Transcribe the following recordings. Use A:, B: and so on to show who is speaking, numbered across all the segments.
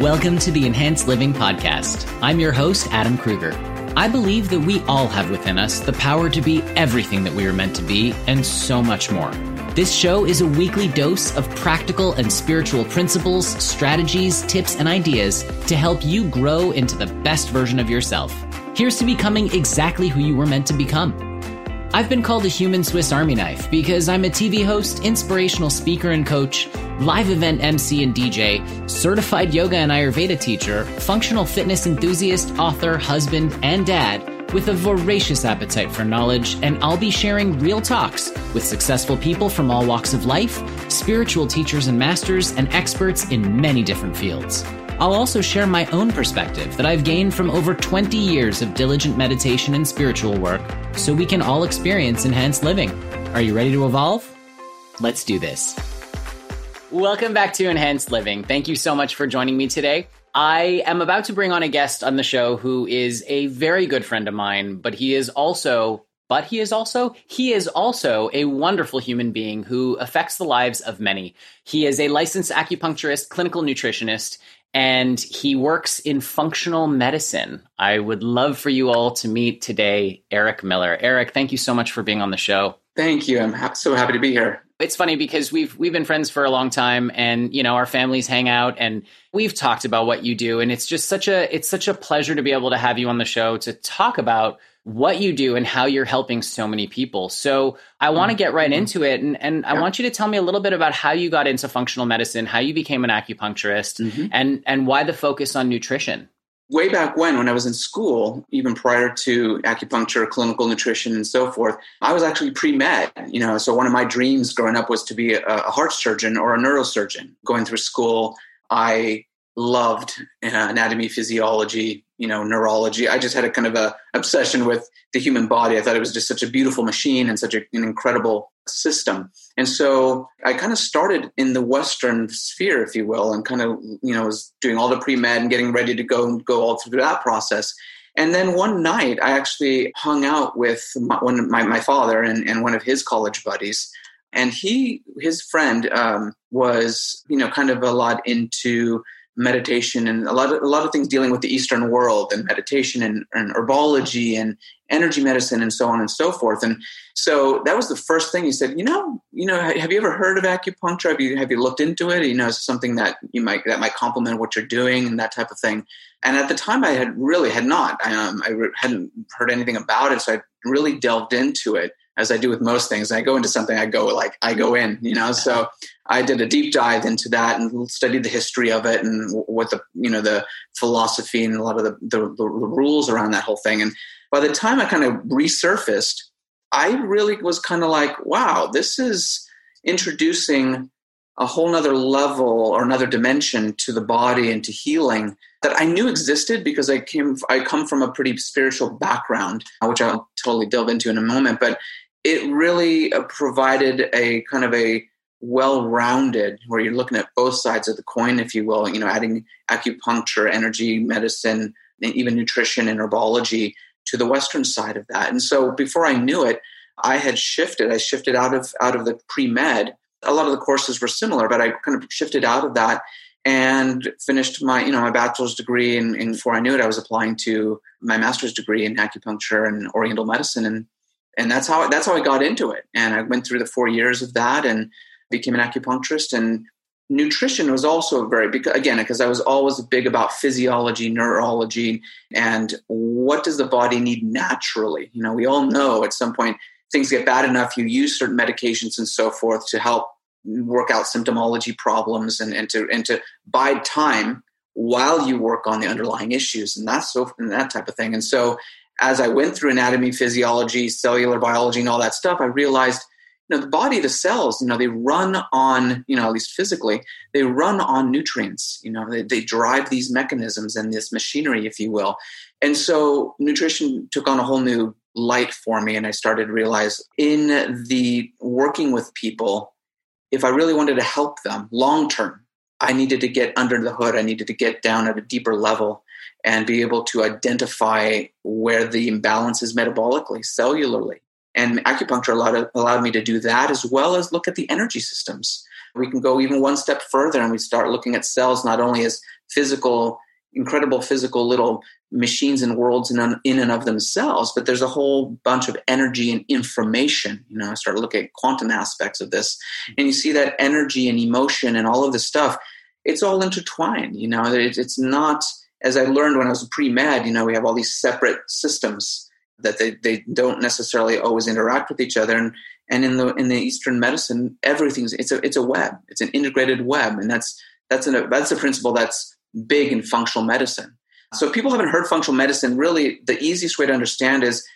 A: Welcome to the Enhanced Living Podcast. I'm your host, Adam Kruger. I believe that we all have within us the power to be everything that we are meant to be and so much more. This show is a weekly dose of practical and spiritual principles, strategies, tips, and ideas to help you grow into the best version of yourself. Here's to becoming exactly who you were meant to become. I've been called a human Swiss Army knife because I'm a TV host, inspirational speaker and coach, live event MC and DJ, certified yoga and Ayurveda teacher, functional fitness enthusiast, author, husband, and dad with a voracious appetite for knowledge, and I'll be sharing real talks with successful people from all walks of life, spiritual teachers and masters, and experts in many different fields. I'll also share my own perspective that I've gained from over 20 years of diligent meditation and spiritual work so we can all experience enhanced living. Are you ready to evolve? Let's do this. Welcome back to Enhanced Living. Thank you so much for joining me today. I am about to bring on a guest on the show who is a very good friend of mine, but he is also but he is also he is also a wonderful human being who affects the lives of many. He is a licensed acupuncturist, clinical nutritionist, and he works in functional medicine. I would love for you all to meet today Eric Miller. Eric, thank you so much for being on the show.
B: Thank you. I'm ha- so happy to be here.
A: It's funny because we've we've been friends for a long time and you know our families hang out and we've talked about what you do and it's just such a it's such a pleasure to be able to have you on the show to talk about what you do and how you're helping so many people. So I want to get right mm-hmm. into it. And, and I want you to tell me a little bit about how you got into functional medicine, how you became an acupuncturist, mm-hmm. and, and why the focus on nutrition.
B: Way back when, when I was in school, even prior to acupuncture, clinical nutrition, and so forth, I was actually pre med. You know, so one of my dreams growing up was to be a, a heart surgeon or a neurosurgeon. Going through school, I loved uh, anatomy, physiology, you know neurology. I just had a kind of a obsession with the human body. I thought it was just such a beautiful machine and such a, an incredible system. And so i kind of started in the western sphere if you will and kind of you know was doing all the pre-med and getting ready to go go all through that process. And then one night i actually hung out with my, one my, my father and, and one of his college buddies. And he his friend um, was you know kind of a lot into meditation and a lot of a lot of things dealing with the Eastern world and meditation and, and, herbology and energy medicine and so on and so forth. And so that was the first thing he said. You know, you know, have you ever heard of acupuncture? Have you have you looked into it? You know, is something that you might that might complement what you're doing and that type of thing. And at the time, I had really had not. Um, I hadn't heard anything about it, so I really delved into it as I do with most things. I go into something, I go like I go in, you know. So I did a deep dive into that and studied the history of it and what the you know the philosophy and a lot of the, the, the rules around that whole thing. And by the time I kind of resurfaced, I really was kind of like, wow, this is introducing a whole nother level or another dimension to the body and to healing that I knew existed because I came I come from a pretty spiritual background, which I'll totally delve into in a moment. But it really uh, provided a kind of a well-rounded where you're looking at both sides of the coin if you will you know adding acupuncture energy medicine and even nutrition and herbology to the western side of that. And so before i knew it i had shifted. I shifted out of out of the pre-med. A lot of the courses were similar but i kind of shifted out of that and finished my you know my bachelor's degree. And, and before i knew it i was applying to my master's degree in acupuncture and oriental medicine. And and that's how that's how I got into it. And I went through the four years of that and became an acupuncturist. And nutrition was also very because again because I was always big about physiology, neurology, and what does the body need naturally. You know, we all know at some point things get bad enough, you use certain medications and so forth to help work out symptomology problems and, and to and to bide time while you work on the underlying issues and that's so and that type of thing. And so as I went through anatomy, physiology, cellular biology, and all that stuff, I realized, you know, the body, the cells, you know, they run on, you know, at least physically, they run on nutrients. You know, they, they drive these mechanisms and this machinery, if you will. And so nutrition took on a whole new light for me, and I started to realize in the working with people, if I really wanted to help them long term, I needed to get under the hood. I needed to get down at a deeper level and be able to identify where the imbalance is metabolically, cellularly. And acupuncture allowed, allowed me to do that as well as look at the energy systems. We can go even one step further and we start looking at cells not only as physical, incredible physical little machines and worlds in, in and of themselves, but there's a whole bunch of energy and information. You know, I started looking at quantum aspects of this, and you see that energy and emotion and all of this stuff. It's all intertwined. You know, it's not as I learned when I was pre med. You know, we have all these separate systems that they, they don't necessarily always interact with each other. And and in the in the Eastern medicine, everything's it's a it's a web. It's an integrated web, and that's that's an that's a principle that's big in functional medicine. So people haven't heard functional medicine, really the easiest way to understand is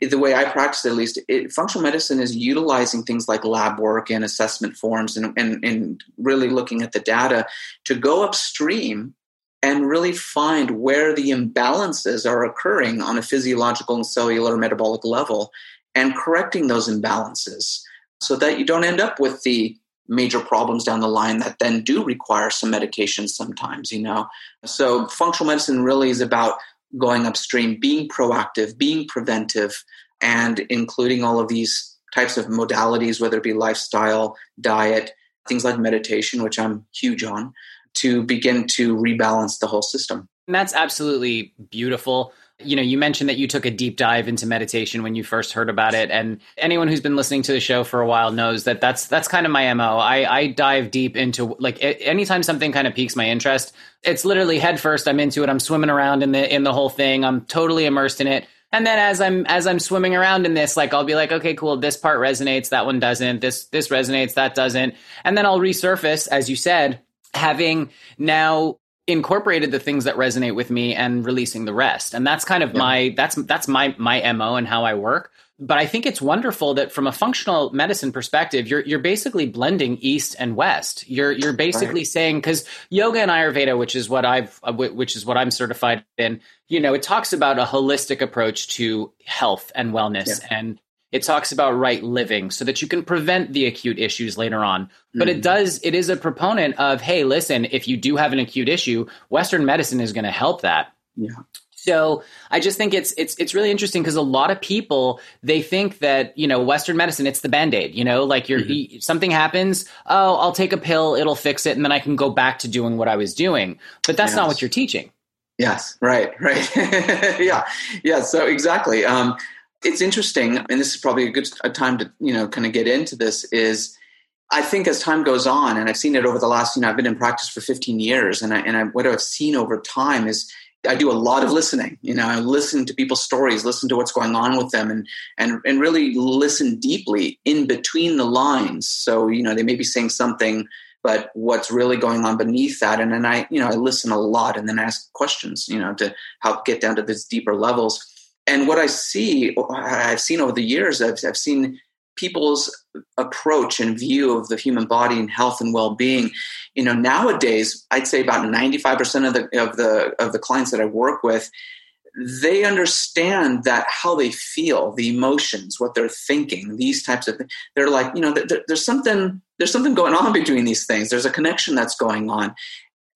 B: the way I practice at least, it, functional medicine is utilizing things like lab work and assessment forms and, and, and really looking at the data to go upstream and really find where the imbalances are occurring on a physiological and cellular metabolic level and correcting those imbalances so that you don't end up with the major problems down the line that then do require some medication sometimes you know? So functional medicine really is about going upstream being proactive being preventive and including all of these types of modalities whether it be lifestyle diet things like meditation which i'm huge on to begin to rebalance the whole system.
A: And that's absolutely beautiful. You know, you mentioned that you took a deep dive into meditation when you first heard about it, and anyone who's been listening to the show for a while knows that that's that's kind of my mo. I, I dive deep into like anytime something kind of piques my interest, it's literally head first. I'm into it. I'm swimming around in the in the whole thing. I'm totally immersed in it. And then as I'm as I'm swimming around in this, like I'll be like, okay, cool, this part resonates, that one doesn't. This this resonates, that doesn't. And then I'll resurface, as you said, having now incorporated the things that resonate with me and releasing the rest and that's kind of yeah. my that's that's my my mo and how i work but i think it's wonderful that from a functional medicine perspective you're you're basically blending east and west you're you're basically right. saying cuz yoga and ayurveda which is what i've uh, which is what i'm certified in you know it talks about a holistic approach to health and wellness yeah. and it talks about right living so that you can prevent the acute issues later on. But mm. it does, it is a proponent of, hey, listen, if you do have an acute issue, Western medicine is going to help that.
B: Yeah.
A: So I just think it's it's it's really interesting because a lot of people they think that you know Western medicine it's the band aid you know like you're mm-hmm. something happens oh I'll take a pill it'll fix it and then I can go back to doing what I was doing but that's yes. not what you're teaching.
B: Yes, right, right, yeah, yeah. So exactly. Um, it's interesting, and this is probably a good time to you know kind of get into this. Is I think as time goes on, and I've seen it over the last you know I've been in practice for 15 years, and I, and I, what I've seen over time is I do a lot of listening. You know, I listen to people's stories, listen to what's going on with them, and and and really listen deeply in between the lines. So you know they may be saying something, but what's really going on beneath that, and then I you know I listen a lot, and then ask questions. You know to help get down to these deeper levels and what I see, I've seen over the years, I've, I've seen people's approach and view of the human body and health and well-being. You know nowadays i'd say about 95% of the of the of the clients that i work with they understand that how they feel the emotions what they're thinking these types of things they're like you know there, there's something there's something going on between these things. There's a connection that's going on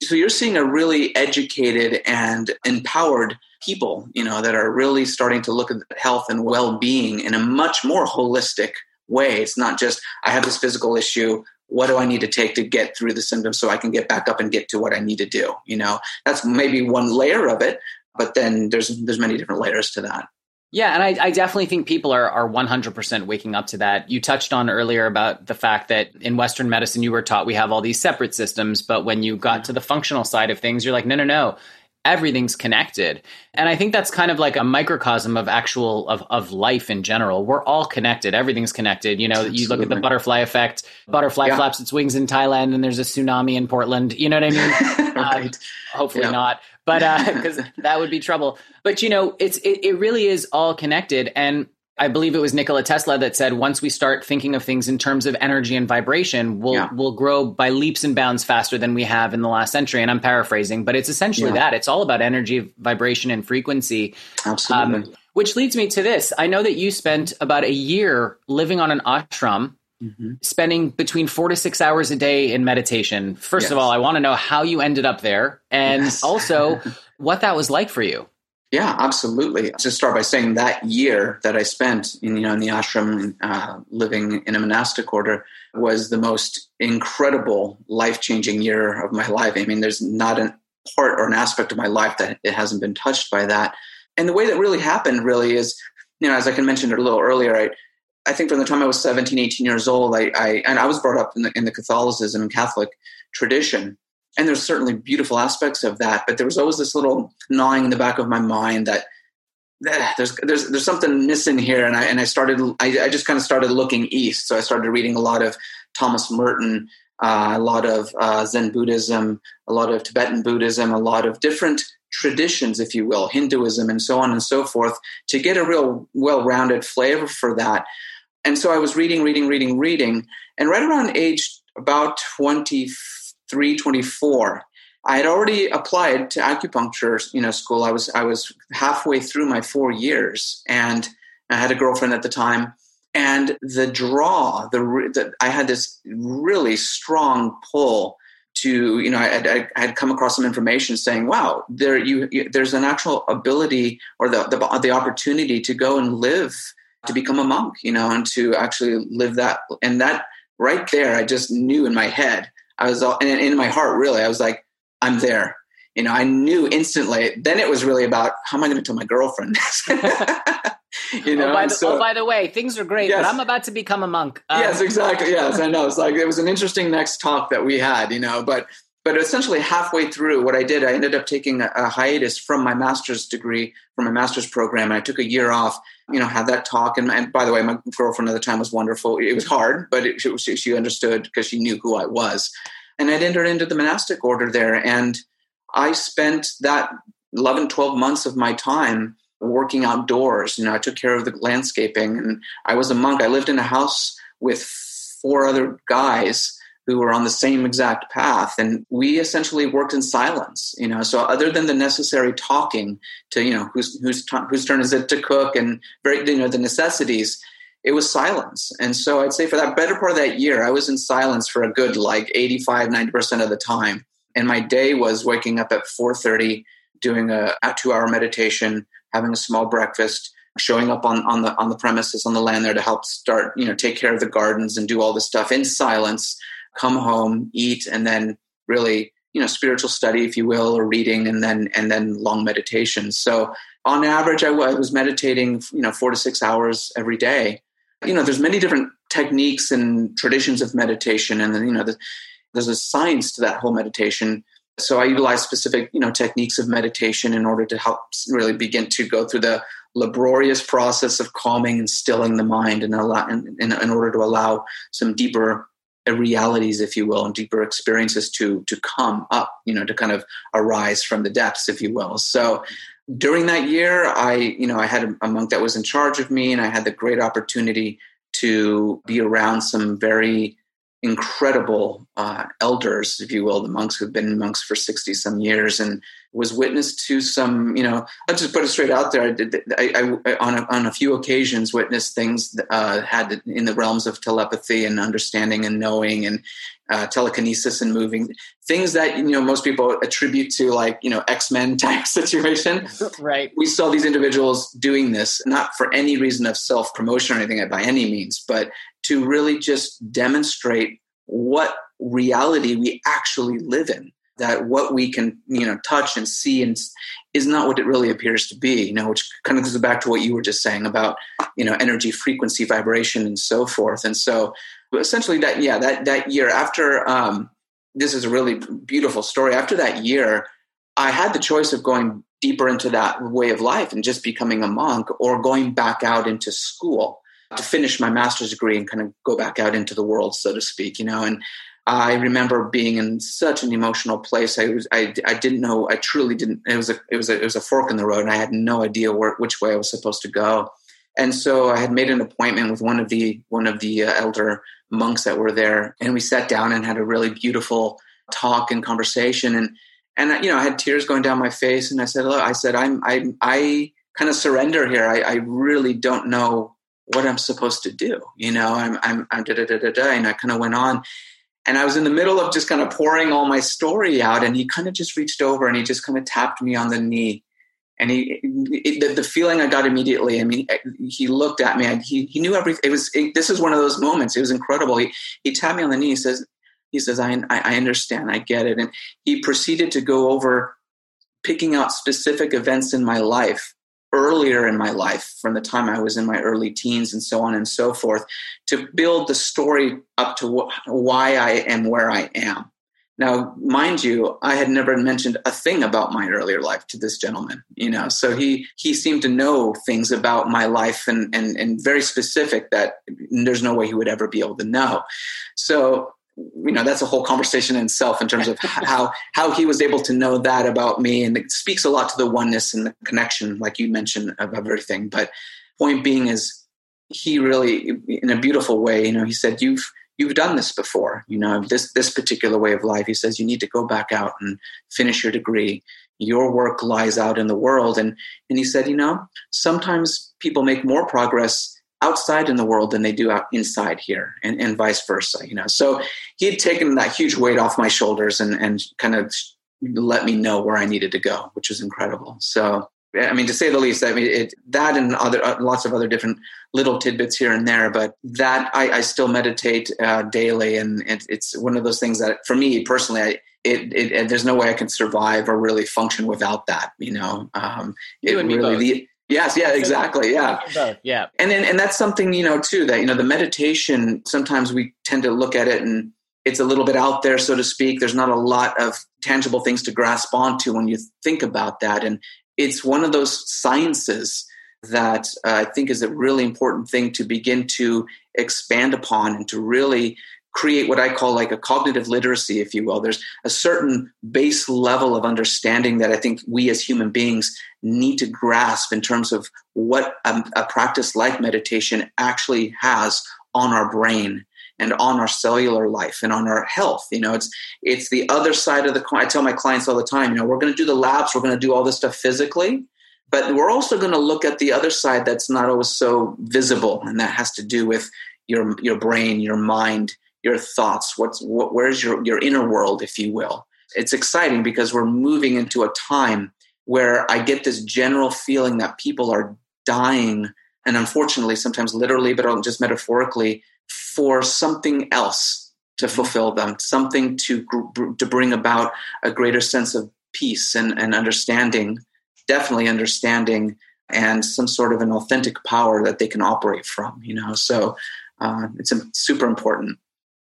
B: so you're seeing a really educated and empowered people, you know, that are really starting to look at health and well-being in a much more holistic way. It's not just I have this physical issue. What do I need to take to get through the symptoms so I can get back up and get to what I need to do? You know, that's maybe one layer of it, but then there's there's many different layers to that.
A: Yeah, and I, I, definitely think people are are 100% waking up to that. You touched on earlier about the fact that in Western medicine, you were taught we have all these separate systems, but when you got to the functional side of things, you're like, no, no, no everything's connected. And i think that's kind of like a microcosm of actual of, of life in general. We're all connected. Everything's connected. You know Absolutely. you look at the butterfly effect. Butterfly yeah. flaps its wings in thailand and there's a tsunami in portland. You know what i mean? Right. uh, hopefully yeah. not. But because uh, that would be trouble. But you know it's it, it really is all connected. And I believe it was Nikola Tesla that said once we start thinking of things in terms of energy and vibration, we'll yeah. we'll grow by leaps and bounds faster than we have in the last century. And I'm paraphrasing, but it's essentially yeah. that. It's all about energy, vibration, and frequency.
B: Absolutely. Um,
A: which leads me to this. I know that you spent about a year living on an ashram, mm-hmm. spending between four to six hours a day in meditation. First yes. of all, I want to know how you ended up there, and yes. also what that was like for you.
B: Yeah, absolutely. Just start by saying that year that I spent in you know in the ashram, uh, living in a monastic order, was the most incredible, life changing year of my life. I mean, there's not a part or an aspect of my life that it hasn't been touched by that. And the way that really happened really is, you know, as I can mention a little earlier, I, I think from the time I was 17, 18 years old, I, I and I was brought up in the, in the Catholicism and Catholic tradition. And there's certainly beautiful aspects of that, but there was always this little gnawing in the back of my mind that eh, there's there's there's something missing here, and I and I started I, I just kind of started looking east. So I started reading a lot of Thomas Merton, uh, a lot of uh, Zen Buddhism, a lot of Tibetan Buddhism, a lot of different traditions, if you will, Hinduism, and so on and so forth, to get a real well rounded flavor for that. And so I was reading, reading, reading, reading. And right around age about 23, 24, I had already applied to acupuncture, you know, school. I was I was halfway through my four years, and I had a girlfriend at the time. And the draw, the, the I had this really strong pull to, you know, I, had come across some information saying, "Wow, there you, you there's an actual ability or the, the the opportunity to go and live to become a monk, you know, and to actually live that. And that right there, I just knew in my head, I was all, and in my heart, really, I was like, I'm there. You know, I knew instantly. Then it was really about how am I going to tell my girlfriend
A: you know. Oh by, the, so, oh, by the way, things are great, yes. but I'm about to become a monk.
B: Um, yes, exactly. Yes, I know. It's like it was an interesting next talk that we had, you know. But but essentially halfway through what i did i ended up taking a, a, hiatus from my master's degree from my master's program and i took a year off you know had that talk. And, and by the way my girlfriend at the time was wonderful. It was hard but it, she, she understood because she knew who i was. And i'd entered into the monastic order there and i spent that 11 12 months of my time working outdoors. You know i took care of the landscaping and i was a monk. I lived in a house with four other guys who were on the same exact path. And we essentially worked in silence you know. So other than the necessary talking to you know whose whose whose turn is it to cook and very you know the necessities it was silence. And so i'd say for that better part of that year i was in silence for a good like 85 90% of the time. And my day was waking up at 4.30 doing a, a two hour meditation having a small breakfast showing up on, on the on the premises on the land there to help start you know take care of the gardens and do all this stuff in silence come home, eat, and then really you know spiritual study, if you will, or reading, and then and then long meditation. So on average, I was meditating you know four to six hours every day. You know, there's many different techniques and traditions of meditation, and then you know there's a science to that whole meditation. So I utilize specific you know techniques of meditation in order to help really begin to go through the laborious process of calming and stilling the mind and allow in, in, in order to allow some deeper realities, if you will, and deeper experiences to to come up, you know, to kind of arise from the depths, if you will. So during that year, I, you know, I had a monk that was in charge of me, and I had the great opportunity to be around some very incredible uh, elders, if you will, the monks who've been monks for 60 some years and was witness to some, you know, I'll just put it straight out there. I did, I, I on, a, on a few occasions witnessed things uh, had in the realms of telepathy and understanding and knowing and uh, telekinesis and moving things that, you know, most people attribute to like, you know, X-Men type situation.
A: Right.
B: We saw these individuals doing this, not for any reason of self promotion or anything by any means, but to really just demonstrate what reality we actually live in that what we can you know touch and see and is not what it really appears to be you know which kind of goes back to what you were just saying about you know energy frequency vibration and so forth and so essentially that yeah that that year after um this is a really beautiful story after that year i had the choice of going deeper into that way of life and just becoming a monk or going back out into school to finish my master's degree and kind of go back out into the world, so to speak, you know. And I remember being in such an emotional place. I was, I, I didn't know, I truly didn't. It was a, it was a, it was a fork in the road, and I had no idea where, which way I was supposed to go. And so I had made an appointment with one of the, one of the uh, elder monks that were there, and we sat down and had a really beautiful talk and conversation. And and you know, I had tears going down my face, and I said, "Look, I said, I'm, I, I kind of surrender here. I, I really don't know what I'm supposed to do. You know, I'm, I'm, I'm da da da da da. And I kind of went on. And I was in the middle of just kind of pouring all my story out. And he kind of just reached over and he just kind of tapped me on the knee. And he, it, the, the, feeling I got immediately, I mean, eh, he looked at me. he, he knew everything. It was, it, this is one of those moments. It was incredible. He, he tapped me on the knee. He says, He says, I, I understand, I get it. And he proceeded to go over picking out specific events in my life earlier in my life from the time I was in my early teens and so on and so forth to build the story up to wh- why I am where I am. Now, mind you, I had never mentioned a thing about my earlier life to this gentleman, you know, so he, he seemed to know things about my life and, and, and very specific that there's no way he would ever be able to know. So you know that's a whole conversation in itself in terms of how how he was able to know that about me and it speaks a lot to the oneness and the connection like you mentioned of everything. But point being is he really in a beautiful way you know he said you've you've done this before you know this this particular way of life. He says you need to go back out and finish your degree. Your work lies out in the world. And and he said you know sometimes people make more progress outside in the world than they do out inside here and, and vice versa you know. So he had taken that huge weight off my shoulders and, and kind of let me know where i needed to go which was incredible. So i mean to say the least i mean it, that and other uh, lots of other different little tidbits here and there but that i, I still meditate uh, daily and it, it's one of those things that for me personally i it, it, there's no way I can survive or really function without that. You know, um,
A: it really the,
B: Yes, yeah, exactly. Yeah.
A: Yeah.
B: And then and that's something, you know, too, that, you know, the meditation, sometimes we tend to look at it and it's a little bit out there, so to speak. There's not a lot of tangible things to grasp onto when you think about that. And it's one of those sciences that uh, I think is a really important thing to begin to expand upon and to really create what I call like a cognitive literacy, if you will. There's a certain base level of understanding that I think we as human beings need to grasp in terms of what a, a practice like meditation actually has on our brain and on our cellular life and on our health. You know, it's it's the other side of the coin. I tell my clients all the time, you know, we're going to do the labs, we're going to do all this stuff physically, but we're also going to look at the other side that's not always so visible, and that has to do with your your brain, your mind, your thoughts what's what, where's your your inner world if you will. It's exciting because we're moving into a time where i get this general feeling that people are dying and unfortunately sometimes literally but just metaphorically for something else to mm-hmm. fulfill them something to to bring about a greater sense of peace and, and understanding definitely understanding and some sort of an authentic power that they can operate from you know? So uh, it's super important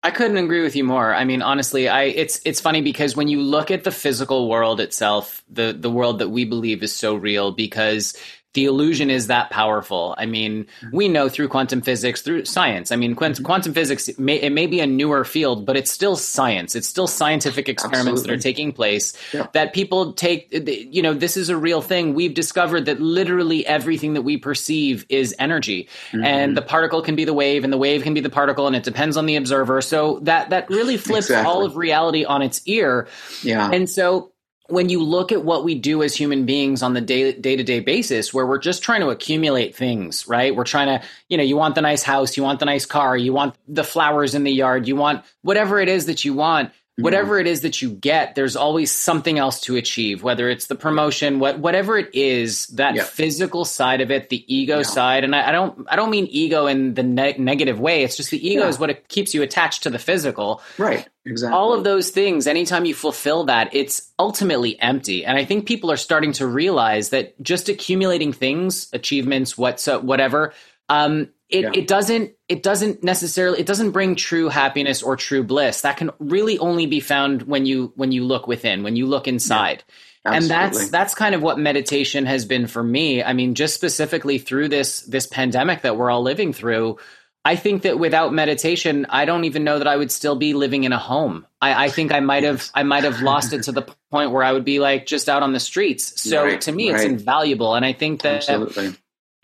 A: I couldn't agree with you more. I mean, honestly, I it's it's funny because when you look at the physical world itself, the the world that we believe is so real because the illusion is that powerful. I mean, we know through quantum physics, through science. I mean, quantum, mm-hmm. quantum physics it may, it may be a newer field, but it's still science. It's still scientific experiments Absolutely. that are taking place. Yeah. That people take. You know, this is a real thing. We've discovered that literally everything that we perceive is energy, mm-hmm. and the particle can be the wave, and the wave can be the particle, and it depends on the observer. So that that really flips exactly. all of reality on its ear.
B: Yeah,
A: and so when you look at what we do as human beings on the day to day basis, where we're just trying to accumulate things, right? We're trying to, you know, you want the nice house, you want the nice car, you want the flowers in the yard, you want whatever it is that you want. Whatever it is that you get, there's always something else to achieve, whether it's the promotion, what whatever it is, that physical side of it, the ego yeah. side. And I, I, don't I don't mean ego in the ne- negative way. It's just the ego yeah. is what it keeps you attached to the physical.
B: Right. Exactly.
A: All of those things, anytime you fulfill that, it's ultimately empty. And I think people are starting to realize that just accumulating things, achievements, what's whatever, um, it, yeah. it doesn't it doesn't necessarily it doesn't bring true happiness or true bliss. That can really only be found when you when you look within when you look inside. Yeah, and that's that's kind of what meditation has been for me. I mean just specifically through this this pandemic that we're all living through i think that without meditation i don't even know that i would still be living in a home. I, I think i might have i might have lost it to the point where i would be like just out on the streets. So right, to me right. it's invaluable. And i think that
B: Absolutely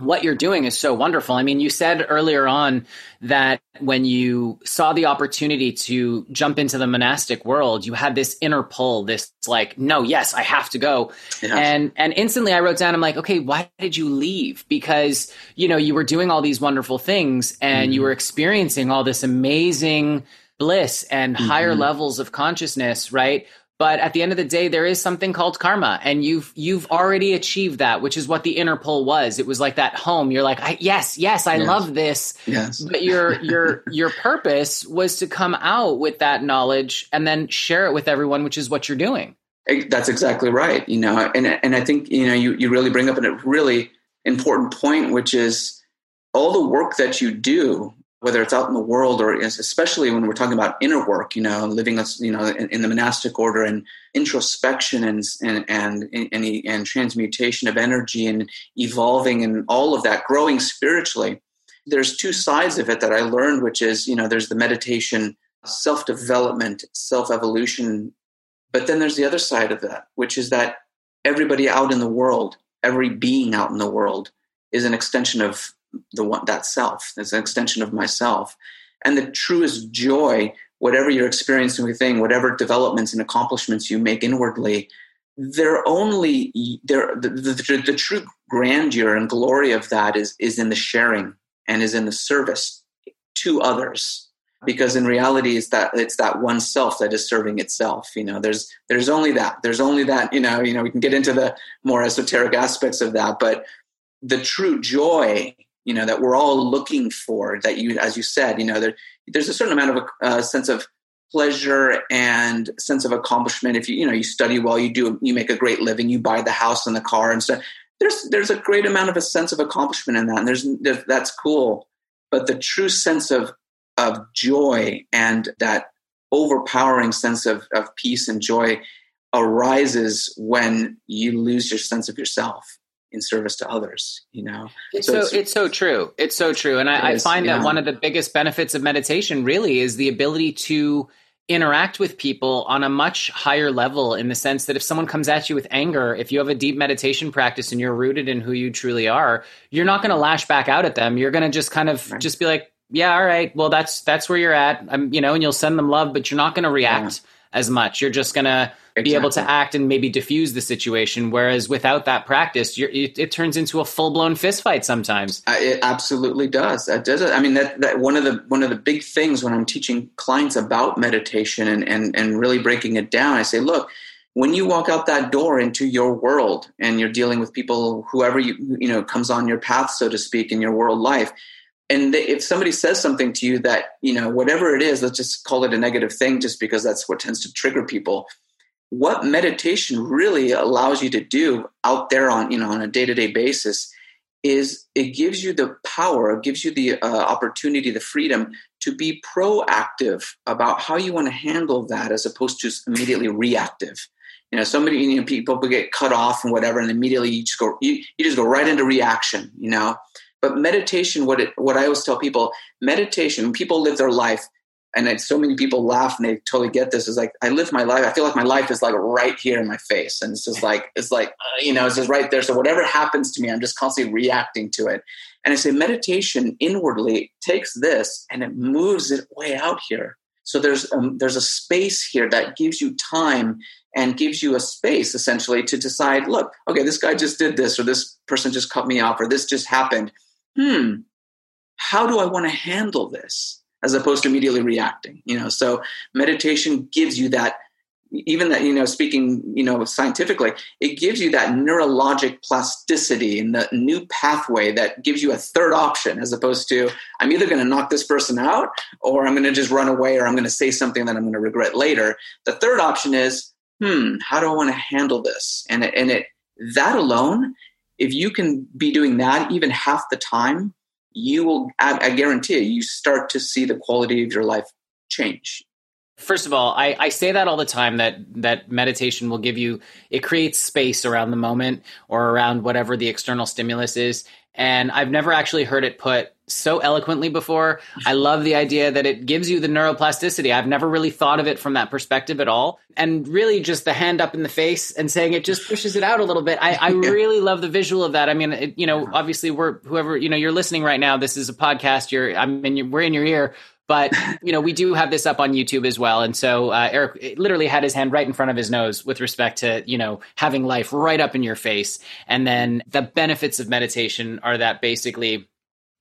A: what you're doing is so wonderful. I mean, you said earlier on that when you saw the opportunity to jump into the monastic world, you had this inner pull, this like, no, yes, I have to go. And and instantly I wrote down, I'm like, okay, why did you leave? Because, you know, you were doing all these wonderful things and mm-hmm. you were experiencing all this amazing bliss and mm-hmm. higher levels of consciousness, right? But at the end of the day there is something called karma and you've you've already achieved that which is what the inner pull was. It was like that home. You're like I, yes yes i yes. love this.
B: Yes.
A: But your your your purpose was to come out with that knowledge and then share it with everyone which is what you're doing.
B: That's exactly right you know? And and i think you know you, you really bring up a really important point which is all the work that you do whether it's out in the world or especially when we're talking about inner work, you know, living, us, you know, in, in the monastic order and introspection and, and, and, and, and transmutation of energy and evolving and all of that, growing spiritually. There's two sides of it that I learned, which is, you know, there's the meditation, self development, self evolution. But then there's the other side of that, which is that everybody out in the world, every being out in the world is an extension of the one that self. It's an extension of myself. And the truest joy, whatever you're experiencing within, whatever developments and accomplishments you make inwardly, they're only they're, the, the, the true grandeur and glory of that is is in the sharing and is in the service to others because in reality it's that it's that one self that is serving itself you know there's there's only that there's only that you know you know we can get into the more esoteric aspects of that but the true joy you know that we're all looking for that you as you said you know there, there's a certain amount of a uh, sense of pleasure and sense of accomplishment. If you you know you study well you do you make a great living you buy the house and the car and stuff. There's there's a great amount of a sense of accomplishment in that and there's, there's that's cool. But the true sense of of joy and that overpowering sense of, of peace and joy arises when you lose your sense of yourself in service to others you know
A: it's so, so it's, it's, so true it's so true and I, is, I, find yeah. that one of the biggest benefits of meditation really is the ability to interact with people on a much higher level in the sense that if someone comes at you with anger if you have a deep meditation practice and you're rooted in who you truly are you're not going to lash back out at them you're going to just kind of right. just be like yeah all right well that's that's where you're at I'm, you know and you'll send them love but you're not going to react yeah. As much you're just going to exactly. be able to act and maybe diffuse the situation. Whereas without that practice, it, it, turns into a full blown fist fight sometimes.
B: Uh, it absolutely does. That does. I mean, that, that one of the one of the big things when I'm teaching clients about meditation and and and really breaking it down, I say, look. When you walk out that door into your world and you're dealing with people, whoever you you know comes on your path, so to speak, in your world life, and they, if somebody says something to you that you know whatever it is let's just call it a negative thing just because that's what tends to trigger people what meditation really allows you to do out there on you know on a day-to-day basis is it gives you the power it gives you the uh, opportunity the freedom to be proactive about how you want to handle that as opposed to immediately reactive. You know somebody you know people get cut off and whatever and immediately you just go you, you just go right into reaction you know but meditation what it what i always tell people meditation people live their life and so many people laugh and they totally get this is like i live my life i feel like my life is like right here in my face. And it's just like it's like uh, you know it's just right there. So whatever happens to me i'm just constantly reacting to it. And i say meditation inwardly takes this and it moves it way out here. So there's um, there's a space here that gives you time and gives you a space essentially to decide look okay this guy just did this or this person just cut me off or this just happened hmm how do i want to handle this as opposed to immediately reacting you know? So meditation gives you that even that you know speaking you know scientifically it gives you that neurologic plasticity and the new pathway that gives you a third option as opposed to i'm either going to knock this person out or i'm going to just run away or i'm going to say something that i'm going to regret later. The third option is hmm how do i want to handle this? And it, and it that alone if you can be doing that even half the time you will, I, guarantee you, you start to see the quality of your life change.
A: First of all, I, I say that all the time that that meditation will give you it creates space around the moment or around whatever the external stimulus is. And I've never actually heard it put so eloquently before. I love the idea that it gives you the neuroplasticity. I've never really thought of it from that perspective at all. And really, just the hand up in the face and saying it just pushes it out a little bit. I, I really love the visual of that. I mean, it, you know, obviously, we're whoever you know you're listening right now. This is a podcast. You're I mean, we're in your ear. But you know, we do have this up on YouTube as well, and so uh, Eric literally had his hand right in front of his nose with respect to you know having life right up in your face, and then the benefits of meditation are that basically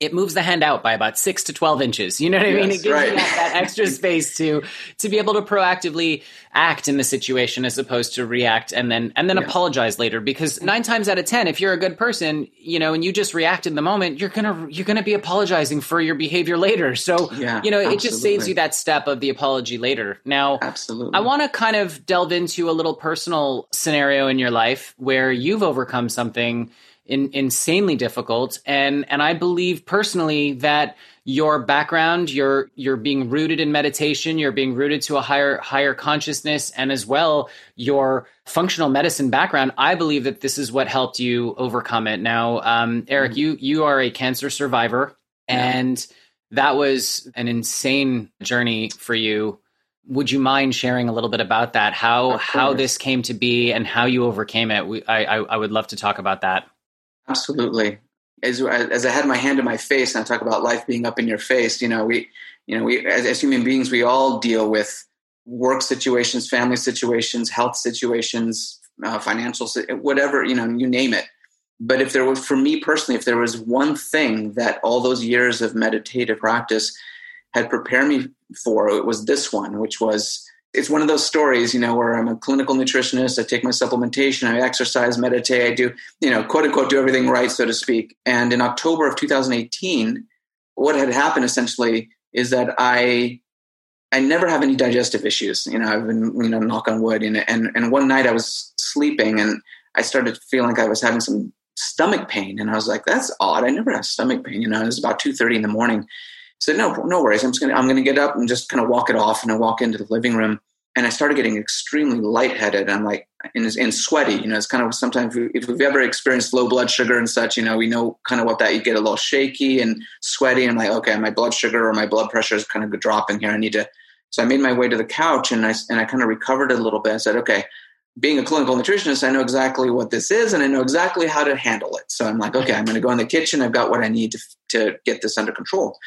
A: it moves the hand out by about six to 12 inches. You know what I mean? It gives right. you that, that extra space to, to be able to proactively act in the situation as opposed to react and then, and then yeah. apologize later. Because nine times out of 10, if you're a good person, you know, and you just react in the moment, you're going to, you're going to be apologizing for your behavior later. So, yeah, you know, absolutely. it just saves you that step of the apology later. Now,
B: absolutely.
A: I want to kind of delve into a little personal scenario in your life where you've overcome something in, insanely difficult. And and I believe personally that your background, you're you're being rooted in meditation, you're being rooted to a higher higher consciousness, and as well your functional medicine background. I believe that this is what helped you overcome it. Now, um, Eric, mm-hmm. you you are a cancer survivor, yeah. and that was an insane journey for you. Would you mind sharing a little bit about that? How how this came to be and how you overcame it? We, I, I I would love to talk about that.
B: Absolutely. As, as I had my hand in my face and I talk about life being up in your face, you know, we, you know, we, as, as human beings, we all deal with work situations, family situations, health situations, uh, financial, whatever, you know, you name it. But if there was, for me personally, if there was one thing that all those years of meditative practice had prepared me for, it was this one, which was it's one of those stories, you know, where I'm a clinical nutritionist. I take my supplementation, I exercise, meditate, I do, you know, quote unquote, do everything right, so to speak. And in October of 2018, what had happened essentially is that I, I never have any digestive issues. You know, I've been, you know, knock on wood. And, and, and one night I was sleeping and I started feeling like I was having some stomach pain. And I was like, that's odd. I never have stomach pain. You know, it was about 2.30 in the morning said, no, no worries. I'm just gonna, I'm gonna get up and just kind of walk it off. And I walk into the living room and I started getting extremely lightheaded. I'm like, and, and sweaty, you know, it's kind of sometimes if we've ever experienced low blood sugar and such, you know, we know kind of what that, you get a little shaky and sweaty. And I'm like, okay, my blood sugar or my blood pressure is kind of dropping here. I need to, so I made my way to the couch and I, and I kind of recovered a little bit. I said, okay, being a clinical nutritionist, I know exactly what this is and I know exactly how to handle it. So I'm like, okay, I'm going to go in the kitchen. I've got what I need to, to get this under control.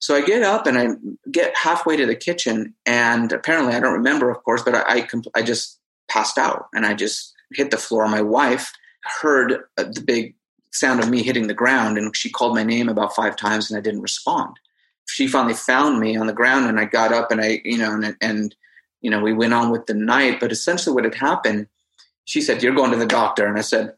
B: So I get up and I get halfway to the kitchen, and apparently I don't remember, of course, but I I, I just passed out and I just hit the floor. My wife heard uh, the big sound of me hitting the ground, and she called my name about five times, and I didn't respond. She finally found me on the ground, and I got up and I, you know, and and you know, we went on with the night. But essentially, what had happened, she said, "You're going to the doctor," and I said,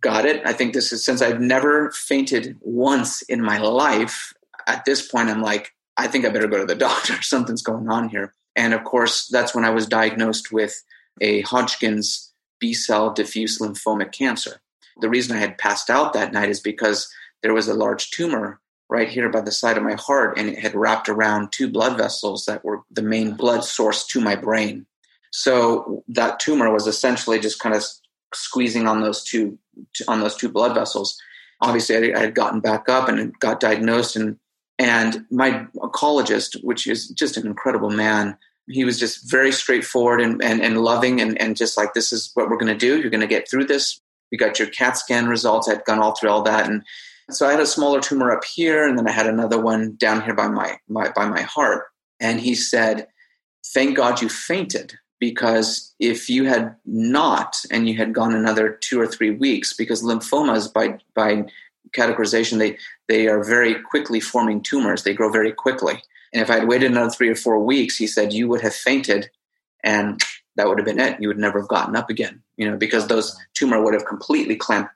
B: "Got it." I think this is since I've never fainted once in my life at this point, I'm like, I think I better go to the doctor. Something's going on here. And of course, that's when I was diagnosed with a Hodgkin's B cell diffuse lymphomic cancer. The reason I had passed out that night is because there was a large tumor right here by the side of my heart, and it had wrapped around two blood vessels that were the main blood source to my brain. So that tumor was essentially just kind of squeezing on those two on those two blood vessels. Obviously, I had gotten back up and got diagnosed, and and my oncologist, which is just an incredible man, he was just very straightforward and, and, and loving and, and just like, this is what we're going to do. You're going to get through this. You got your CAT scan results. I'd gone all through all that. And so I had a smaller tumor up here, and then I had another one down here by my, my by my heart. And he said, Thank God you fainted because if you had not and you had gone another two or three weeks, because lymphomas by by categorization, they, they are very quickly forming tumors. They grow very quickly. And if I had waited another three or four weeks, he said, you would have fainted and that would have been it. You would never have gotten up again, you know, because those tumor would have completely clamped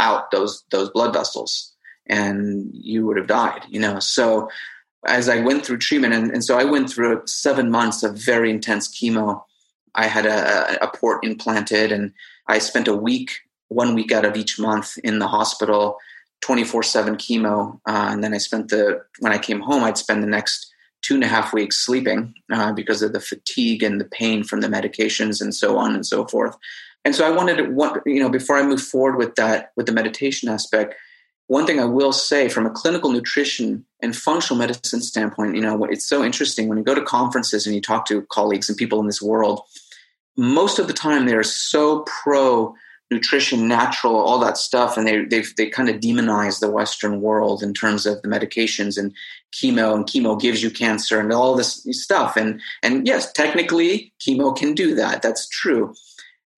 B: out those, those blood vessels and you would have died, you know. So as I went through treatment, and, and so I went through seven months of very intense chemo. I had a, a port implanted and I spent a week, one week out of each month in the hospital 24 7 chemo. Uh, and then I spent the, when I came home, I'd spend the next two and a half weeks sleeping uh, because of the fatigue and the pain from the medications and so on and so forth. And so I wanted to, you know, before I move forward with that, with the meditation aspect, one thing I will say from a clinical nutrition and functional medicine standpoint, you know, it's so interesting when you go to conferences and you talk to colleagues and people in this world, most of the time they're so pro nutrition, natural, all that stuff, and they they they kind of demonize the Western world in terms of the medications and chemo, and chemo gives you cancer and all this stuff. And and yes, technically, chemo can do that. That's true.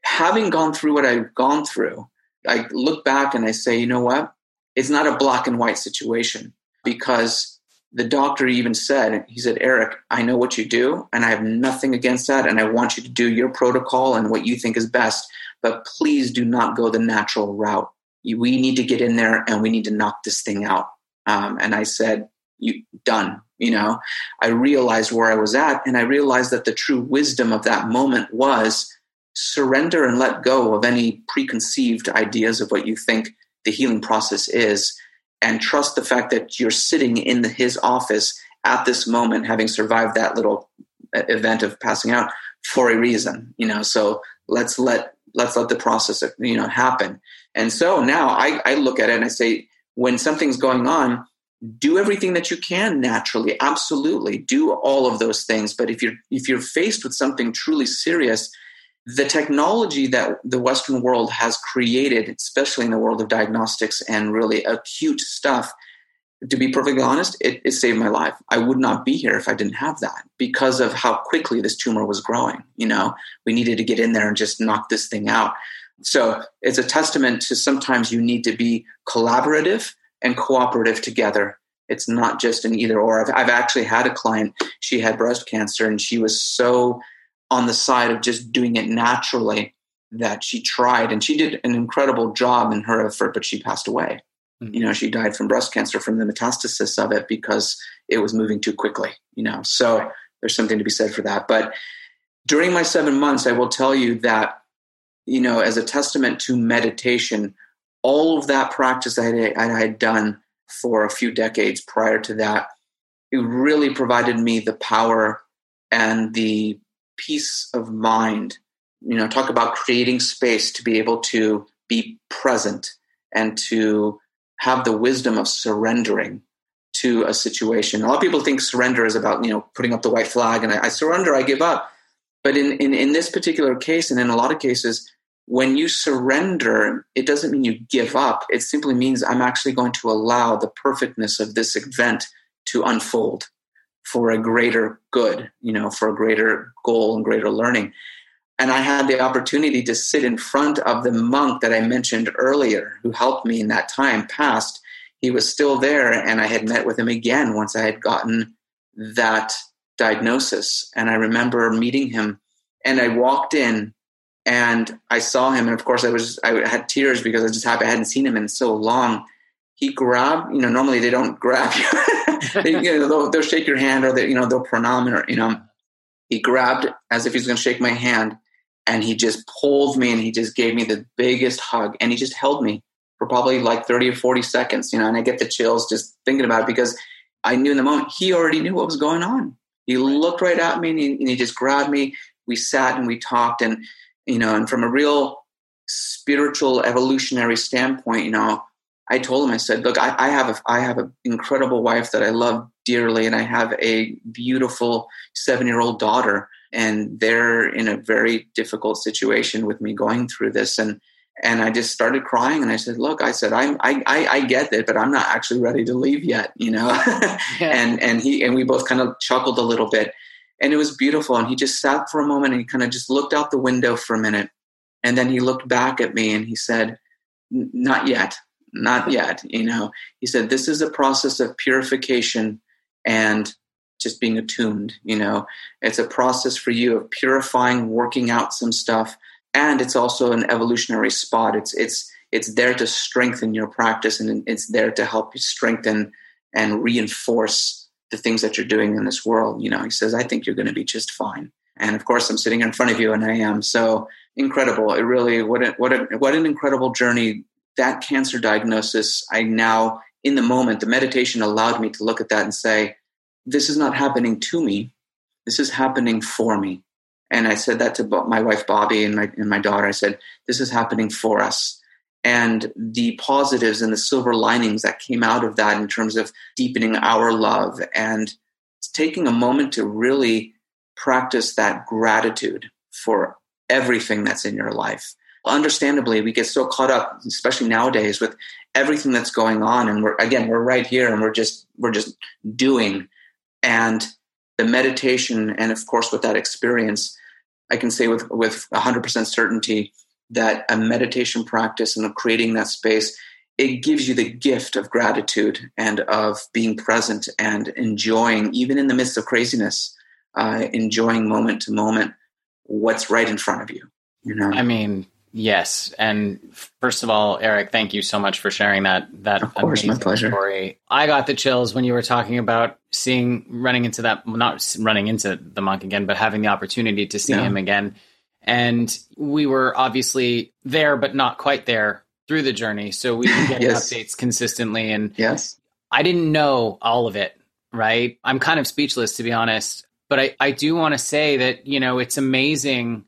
B: Having gone through what I've gone through, I look back and I say, you know what? It's not a black and white situation. because the doctor even said, he said, Eric, I know what you do, and I have nothing against that, and I want you to do your protocol and what you think is best, but please do not go the natural route. We need to get in there and we need to knock this thing out. Um, and I said, you done. You know, I realized where I was at, and I realized that the true wisdom of that moment was surrender and let go of any preconceived ideas of what you think the healing process is and trust the fact that you're sitting in the, his office at this moment having survived that little event of passing out for a reason you know so let's let let's let the process you know happen. And so now I, I look at it and i say when something's going on do everything that you can naturally. Absolutely. Do all of those things. But if you're if you're faced with something truly serious the technology that the Western world has created, especially in the world of diagnostics and really acute stuff, to be perfectly honest, it, it, saved my life. I would not be here if I didn't have that because of how quickly this tumor was growing. You know, we needed to get in there and just knock this thing out. So it's a testament to sometimes you need to be collaborative and cooperative together. It's not just an either or. I've, I've actually had a client, she had breast cancer and she was so on the side of just doing it naturally that she tried and she did an incredible job in her effort but she passed away mm-hmm. you know she died from breast cancer from the metastasis of it because it was moving too quickly you know so there's something to be said for that but during my seven months i will tell you that you know as a testament to meditation all of that practice i had, I had done for a few decades prior to that it really provided me the power and the peace of mind. You know, talk about creating space to be able to be present and to have the wisdom of surrendering to a situation. A lot of people think surrender is about, you know, putting up the white flag and I, I surrender, I give up. But in, in, in this particular case, and in a lot of cases, when you surrender, it doesn't mean you give up. It simply means I'm actually going to allow the perfectness of this event to unfold for a greater good, you know, for a greater goal and greater learning. And I had the opportunity to sit in front of the monk that I mentioned earlier, who helped me in that time past. He was still there, and I had met with him again once I had gotten that diagnosis. And I remember meeting him, and I walked in and I saw him, and of course I was I had tears because I was just happy I hadn't seen him in so long. He grabbed, you know, normally they don't grab you. they, you know, they'll, they'll, shake your hand or they, you know, they'll pranam or, you know, he grabbed as if he's going to shake my hand and he just pulled me and he just gave me the biggest hug and he just held me for probably like 30 or 40 seconds, you know, and I get the chills just thinking about it because I knew in the moment he already knew what was going on. He looked right at me and he, and he just grabbed me. We sat and we talked and, you know, and from a real spiritual evolutionary standpoint, you know, I told him, I said, look, I, I have a, I have an incredible wife that I love dearly, and I have a beautiful seven year old daughter, and they're in a very difficult situation with me going through this, and and I just started crying, and I said, look, I said, I'm, I, I, I get it, but I'm not actually ready to leave yet, you know, yeah. and and he and we both kind of chuckled a little bit, and it was beautiful, and he just sat for a moment, and he kind of just looked out the window for a minute, and then he looked back at me, and he said, not yet not yet. You know, he said this is a process of purification and just being attuned. You know, it's a process for you of purifying, working out some stuff, and it's also an evolutionary spot. It's it's it's there to strengthen your practice, and it's there to help you strengthen and reinforce the things that you're doing in this world. You know, he says, I think you're going to be just fine. And of course, I'm sitting in front of you, and I am. So incredible! It really what a, what a, what an incredible journey that cancer diagnosis, I now, in the moment, the meditation allowed me to look at that and say, this is not happening to me. This is happening for me. And I said that to my wife, Bobby, and my, and my daughter. I said, this is happening for us. And the positives and the silver linings that came out of that in terms of deepening our love and taking a moment to really practice that gratitude for everything that's in your life understandably we get so caught up especially nowadays with everything that's going on and we're again we're right here and we're just we're just doing and the meditation and of course with that experience i can say with with 100% certainty that a meditation practice and of creating that space it gives you the gift of gratitude and of being present and enjoying, even in the midst of craziness, uh, enjoying moment to moment what's right in front of you. You know,
A: I mean, yes. And first of all, Eric, thank you so much for sharing that. That
B: of course, my pleasure.
A: Story. I got the chills when you were talking about seeing running into that, not running into the monk again, but having the opportunity to see yeah. him again. And we were obviously there, but not quite there through the journey. So we were getting yes. updates consistently. And
B: yes,
A: I didn't know all of it, right? I'm kind of speechless, to be honest. But I, I do want to say that, you know, it's amazing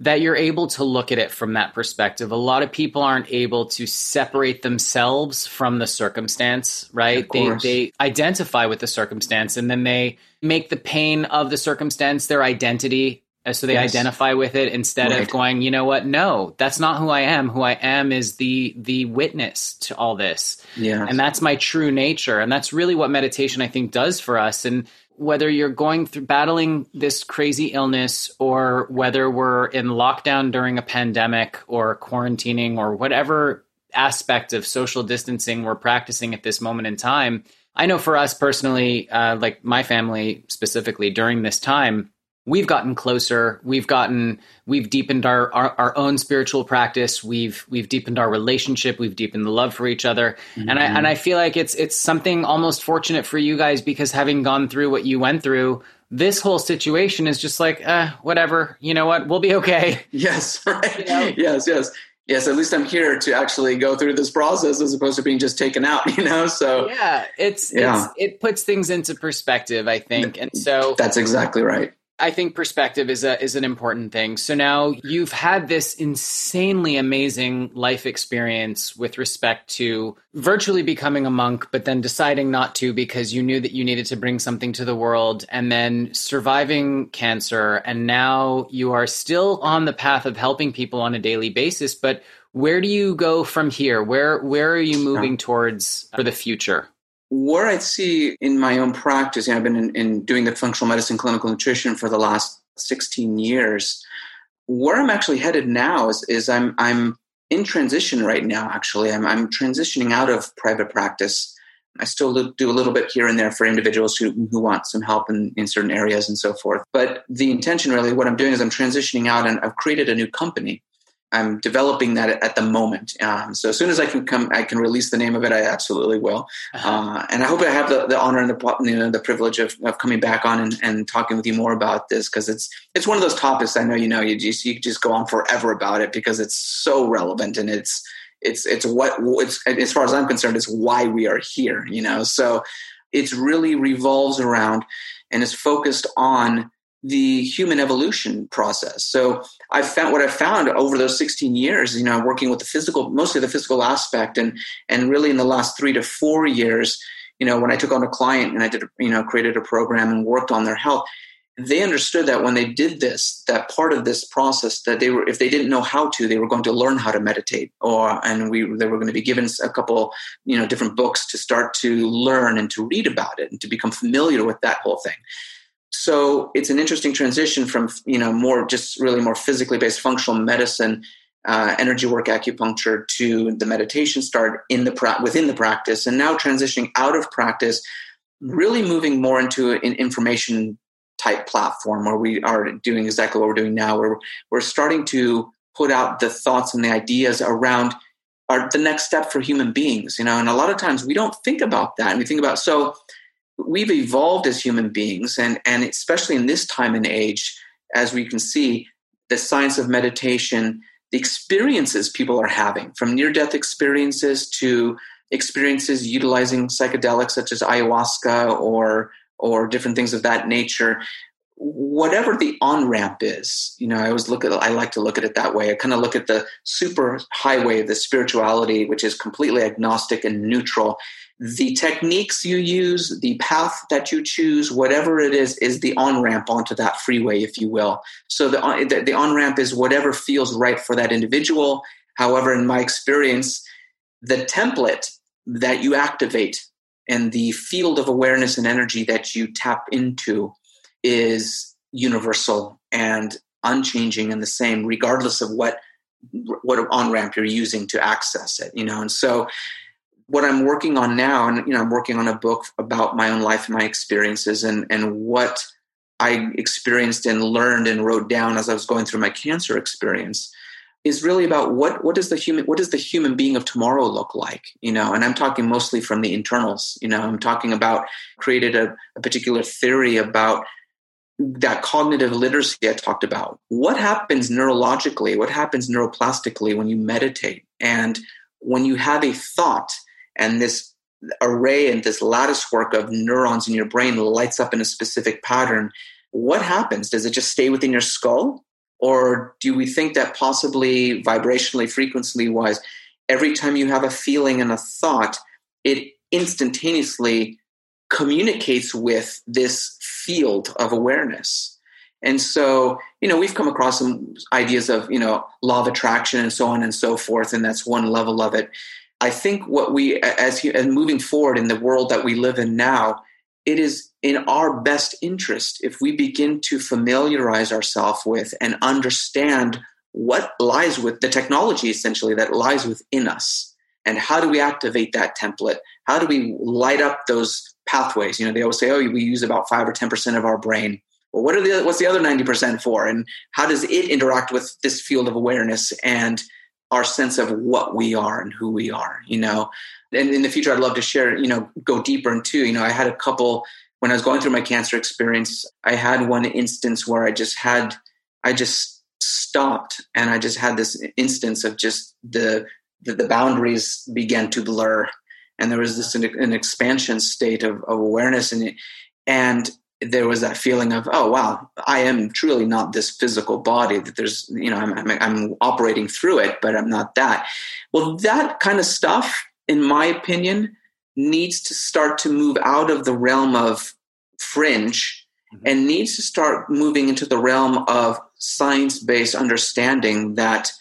A: that you're able to look at it from that perspective. A lot of people aren't able to separate themselves from the circumstance, right? They they identify with the circumstance and then they make the pain of the circumstance their identity so they yes. identify with it instead right. of going you know what? No that's not who i am. Who i am is the the witness to all this.
B: Yeah.
A: And that's my true nature. And that's really what meditation i think does for us. And whether you're going through battling this crazy illness or whether we're in lockdown during a pandemic or quarantining or whatever aspect of social distancing we're practicing at this moment in time i know for us personally uh, like my family specifically during this time we've gotten closer. We've gotten we've deepened our, our, our own spiritual practice. We've we've deepened our relationship. We've deepened the love for each other. Mm-hmm. and i and i feel like it's it's something almost fortunate for you guys because having gone through what you went through this whole situation is just like uh, whatever. You know what? We'll be okay.
B: Yes. Right. you know? yes yes. Yes at least i'm here to actually go through this process as opposed to being just taken out you know? So
A: yeah it's yeah. it's it puts things into perspective i think. And so
B: that's exactly right
A: I think perspective is a is an important thing. So now you've had this insanely amazing life experience with respect to virtually becoming a monk, but then deciding not to because you knew that you needed to bring something to the world, and then surviving cancer, and now you are still on the path of helping people on a daily basis. But where do you go from here? Where where are you moving towards for the future?
B: Where I see in my own practice, I've been in, in, doing the functional medicine clinical nutrition for the last 16 years. Where I'm actually headed now is, is I'm, I'm in transition right now, actually. I'm, I'm transitioning out of private practice. I still do a little bit here and there for individuals who, who want some help in, in certain areas and so forth. But the intention, really, what I'm doing is I'm transitioning out and I've created a new company I'm developing that at the moment. Um, so as soon as I can come, I can release the name of it. I absolutely will. Uh-huh. Uh, and I hope I have the, the honor and the you know, the privilege of, of coming back on and, and talking with you more about this because it's it's one of those topics I know you know you just you just go on forever about it because it's so relevant and it's it's it's what it's as far as I'm concerned it's why we are here. You know, so it's really revolves around and is focused on the human evolution process. So I found what I found over those 16 years, you know, working with the physical, mostly the physical aspect, and and really in the last three to four years, you know, when I took on a client and I did, you know, created a program and worked on their health, they understood that when they did this, that part of this process, that they were, if they didn't know how to, they were going to learn how to meditate, or and we they were going to be given a couple, you know, different books to start to learn and to read about it and to become familiar with that whole thing so it's an interesting transition from you know more just really more physically based functional medicine uh, energy work acupuncture to the meditation start in the pra- within the practice and now transitioning out of practice really moving more into an information type platform where we are doing exactly what we're doing now where we're starting to put out the thoughts and the ideas around are the next step for human beings you know and a lot of times we don't think about that and we think about so we've evolved as human beings, and, and especially in this time and age, as we can see, the science of meditation, the experiences people are having, from near death experiences to experiences utilizing psychedelics such as ayahuasca or or different things of that nature. Whatever the on ramp is you know i always look at i like to look at it that way. I kind of look at the super highway of the spirituality which is completely agnostic and neutral the techniques you use, the path that you choose, whatever it is, is the on ramp onto that freeway, if you will. So the, the, the on ramp is whatever feels right for that individual. However, in my experience, the template that you activate and the field of awareness and energy that you tap into is universal and unchanging and the same, regardless of what what on ramp you're using to access it. You know, and so what I'm working on now, and you know, I'm working on a book about my own life and my experiences, and and what I experienced and learned and wrote down as I was going through my cancer experience is really about what what does the human what does the human being of tomorrow look like you know? And i'm talking mostly from the internals you know? I'm talking about created a, a particular theory about that cognitive literacy i talked about. What happens neurologically what happens neuroplastically when you meditate? And when you have a thought and this array and this lattice work of neurons in your brain lights up in a specific pattern what happens does it just stay within your skull or do we think that possibly vibrationally, frequency wise, every time you have a feeling and a thought, it instantaneously communicates with this field of awareness? And so, you know, we've come across some ideas of, you know, law of attraction and so on and so forth, and that's one level of it. I think what we, as, as moving forward in the world that we live in now, it is in our best interest if we begin to familiarize ourselves with and understand what lies with the technology essentially that lies within us. And how do we activate that template? How do we light up those pathways? You know they always say oh we use about 5 or 10% of our brain. Well what are the what's the other 90% for? And how does it interact with this field of awareness and our sense of what we are and who we are you know? And in the future i'd love to share you know go deeper into you know i had a couple when i was going through my cancer experience i had one instance where i just had i just stopped and i just had this instance of just the the, the boundaries began to blur and there was this an, an expansion state of, of awareness and and there was that feeling of oh wow i am truly not this physical body that there's you know I'm, I'm, I'm operating through it but i'm not that well that kind of stuff in my opinion, needs to start to move out of the realm of fringe mm-hmm. and needs to start moving into the realm of science based understanding that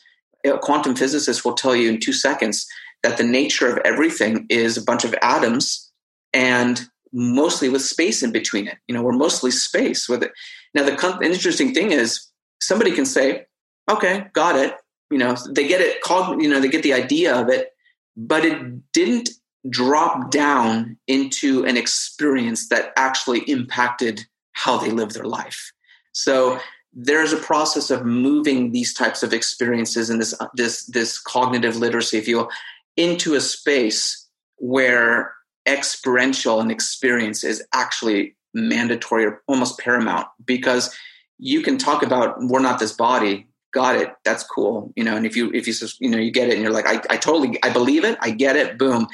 B: a quantum physicist will tell you in two seconds that the nature of everything is a bunch of atoms and mostly with space in between it. You know, we're mostly space with it. Now, the, interesting thing is somebody can say, okay, got it. You know, they get it, called, you know, they get the idea of it, but it didn't drop down into an experience that actually impacted how they live their life. So there's a process of moving these types of experiences and this uh, this this cognitive literacy, if you will, into a space where experiential and experience is actually mandatory or almost paramount because you can talk about we're not this body. Got it. That's cool. You know and if you if you you know you get it and you're like I, I totally i believe it. I get it. Boom.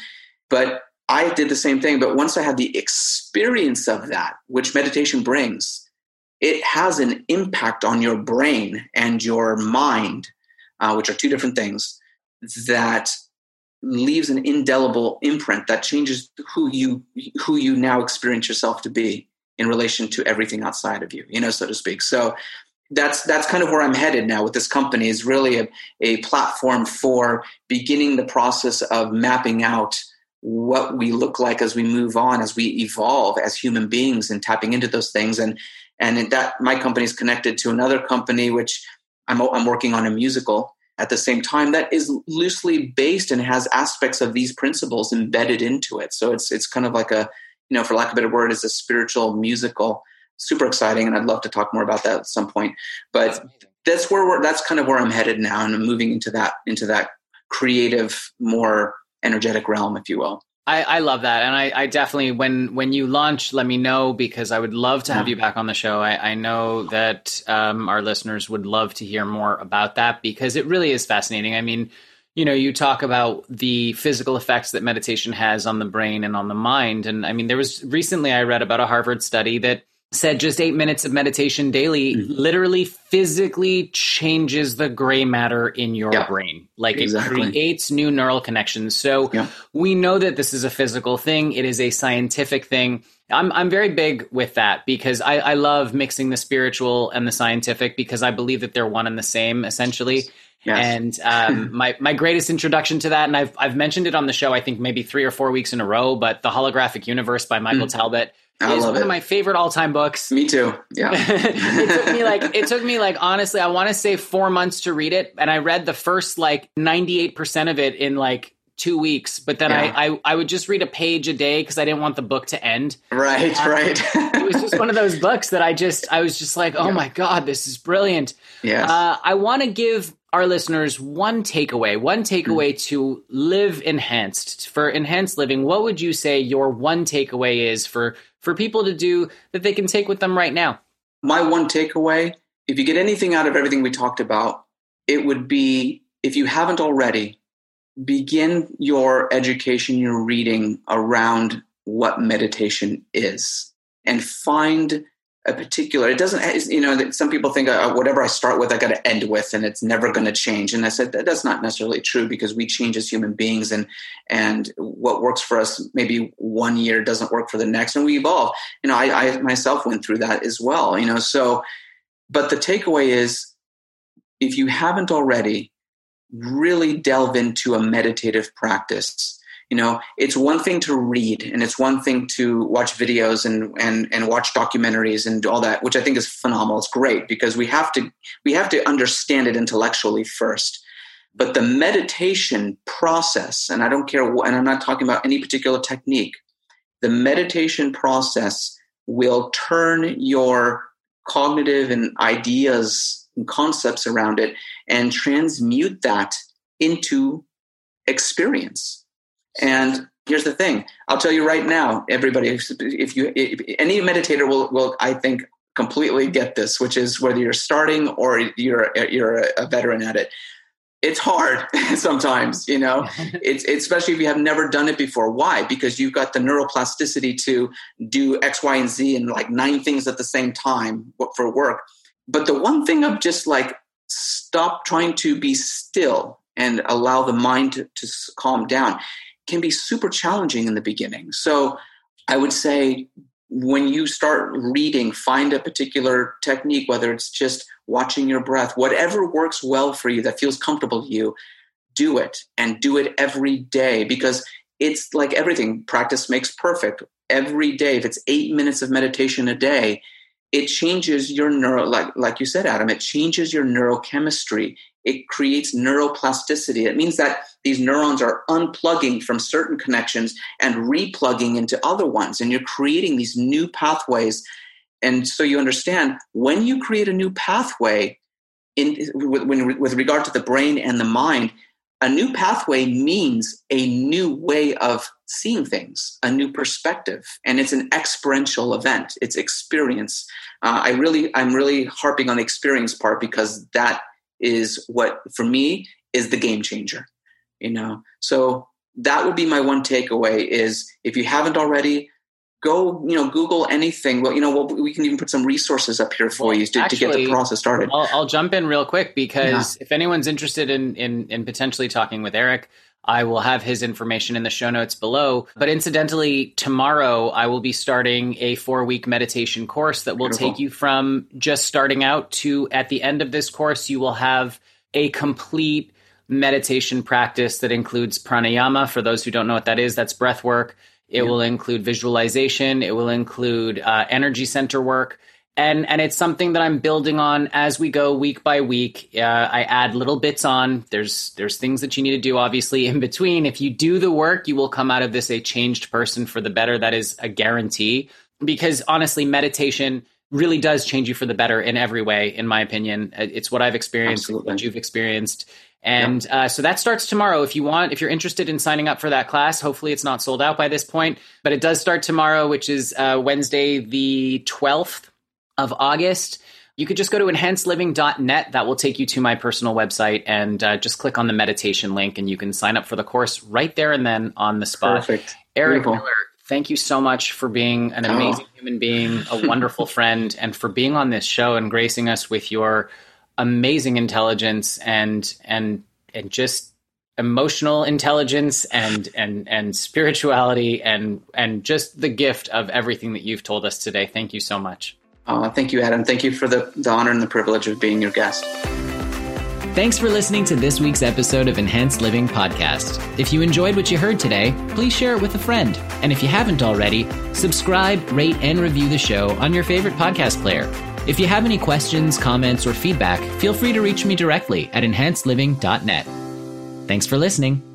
B: But i did the same thing but once i had the experience of that which meditation brings it has an impact on your brain and your mind uh, which are two different things that leaves an indelible imprint that changes who you who you now experience yourself to be in relation to everything outside of you you know so to speak so that's that's kind of where I'm headed now with this company is really a, a platform for beginning the process of mapping out what we look like as we move on, as we evolve as human beings, and tapping into those things. And and that my company is connected to another company, which I'm I'm working on a musical at the same time that is loosely based and has aspects of these principles embedded into it. So it's it's kind of like a you know, for lack of a better word, is a spiritual musical super exciting, and I'd love to talk more about that at some point. But that's, that's where we're, that's kind of where I'm headed now, and I'm moving into that into that creative, more energetic realm, if you will.
A: I, I love that, and I, I, definitely when when you launch, let me know because I would love to have you back on the show. I, I know that um, our listeners would love to hear more about that because it really is fascinating. I mean, you know, you talk about the physical effects that meditation has on the brain and on the mind, and I mean, there was recently I read about a Harvard study that said just eight minutes of meditation daily mm-hmm. literally physically changes the gray matter in your yeah, brain. Like exactly. it creates new neural connections. So yeah. we know that this is a physical thing, it is a scientific thing. I'm I'm very big with that because I, I love mixing the spiritual and the scientific because I believe that they're one and the same essentially. Yes. And um, my my greatest introduction to that, and I've I've mentioned it on the show, I think maybe three or four weeks in a row, but the holographic universe by Michael mm. Talbot I is one it. of my favorite all time books.
B: Me too. Yeah.
A: it took me like it took me like honestly, I want to say four months to read it, and I read the first like ninety eight percent of it in like two weeks, but then
B: Yeah.
A: I, I I would just read a page a day because I didn't want the book to end.
B: Right, right.
A: It was just one of those books that I just I was just like, oh
B: Yeah.
A: my god, this is brilliant.
B: Yeah.
A: Uh, I want to give our listeners one takeaway, one takeaway
B: Hmm.
A: to live enhanced. For enhanced living, what would you say your one takeaway is for for people to do that they can take with them right now?
B: My one takeaway, if you get anything out of everything we talked about, it would be if you haven't already, begin your education, your reading around what meditation is and find a particular it doesn't you know some people think uh, whatever i start with i got to end with and it's never going to change. And i said that, that's not necessarily true because we change as human beings and and what works for us maybe one year doesn't work for the next and we evolve. You know i, I myself went through that as well you know so but the takeaway is if you haven't already really delve into a meditative practice you know it's one thing to read and it's one thing to watch videos and and and watch documentaries and all that which i think is phenomenal. It's great because we have to we have to understand it intellectually first. But the meditation process and i don't care and i'm not talking about any particular technique the meditation process will turn your cognitive and ideas and concepts around it and transmute that into experience and here's the thing. I'll tell you right now everybody if, you if any meditator will will i think completely get this which is whether you're starting or you're you're a veteran at it. It's hard sometimes you know? It's, it's especially if you have never done it before. Why? Because you've got the neuroplasticity to do x y and z and like nine things at the same time for work. But the one thing of just like stop trying to be still and allow the mind to, to calm down can be super challenging in the beginning. So I would say when you start reading, find a particular technique, whether it's just watching your breath, whatever works well for you, that feels comfortable to you, do it and do it every day because it's like everything practice makes perfect. Every day, if it's eight minutes of meditation a day, it changes your neuro, like, like you said, Adam, it changes your neurochemistry it creates neuroplasticity. It means that these neurons are unplugging from certain connections and replugging into other ones, and you're creating these new pathways. And so you understand when you create a new pathway, in with, when, with regard to the brain and the mind, a new pathway means a new way of seeing things, a new perspective, and it's an experiential event. It's experience. Uh, I really, I'm really harping on the experience part because that is what for me is the game changer you know? So that would be my one takeaway is if you haven't already go you know google anything. Well you know well, we can even put some resources up here for
A: Well,
B: you to, to get the process started.
A: I'll, I'll jump in real quick because if anyone's interested in, in in potentially talking with Eric, I will have his information in the show notes below. But incidentally, tomorrow I will be starting a four week meditation course that will
B: Beautiful.
A: take you from just starting out to at the end of this course, you will have a complete meditation practice that includes pranayama. For those who don't know what that is, that's breath work. It will include visualization. It will include uh, energy center work. And, and it's something that I'm building on as we go week by week. Uh, I add little bits on. There's there's things that you need to do obviously in between. If you do the work, you will come out of this a changed person for the better. That is a guarantee. Because honestly, meditation really does change you for the better in every way. In my opinion, Uh, it's what I've experienced,
B: Absolutely.
A: what you've experienced. And uh, so that starts tomorrow. If you want, if you're interested in signing up for that class, hopefully it's not sold out by this point, but it does start tomorrow, which is uh, Wednesday, the 12th of August. You could just go to enhancedliving.net. That will take you to my personal website and uh, just click on the meditation link and you can sign up for the course right there and then on the spot.
B: perfect
A: Eric
B: Beautiful.
A: Miller, thank you so much for being an
B: Oh.
A: amazing human being, a wonderful friend, and for being on this show and gracing us with your amazing intelligence and and and just emotional intelligence and and and spirituality and and just the gift of everything that you've told us today. Thank you so much.
B: Uh, thank you adam thank you for the, the honor and the privilege of being your guest
A: Thanks for listening to this week's episode of Enhanced Living Podcast. If you enjoyed what you heard today, please share it with a friend. And if you haven't already, subscribe, rate, and review the show on your favorite podcast player. If you have any questions, comments, or feedback, feel free to reach me directly at enhancedliving.net. Thanks for listening.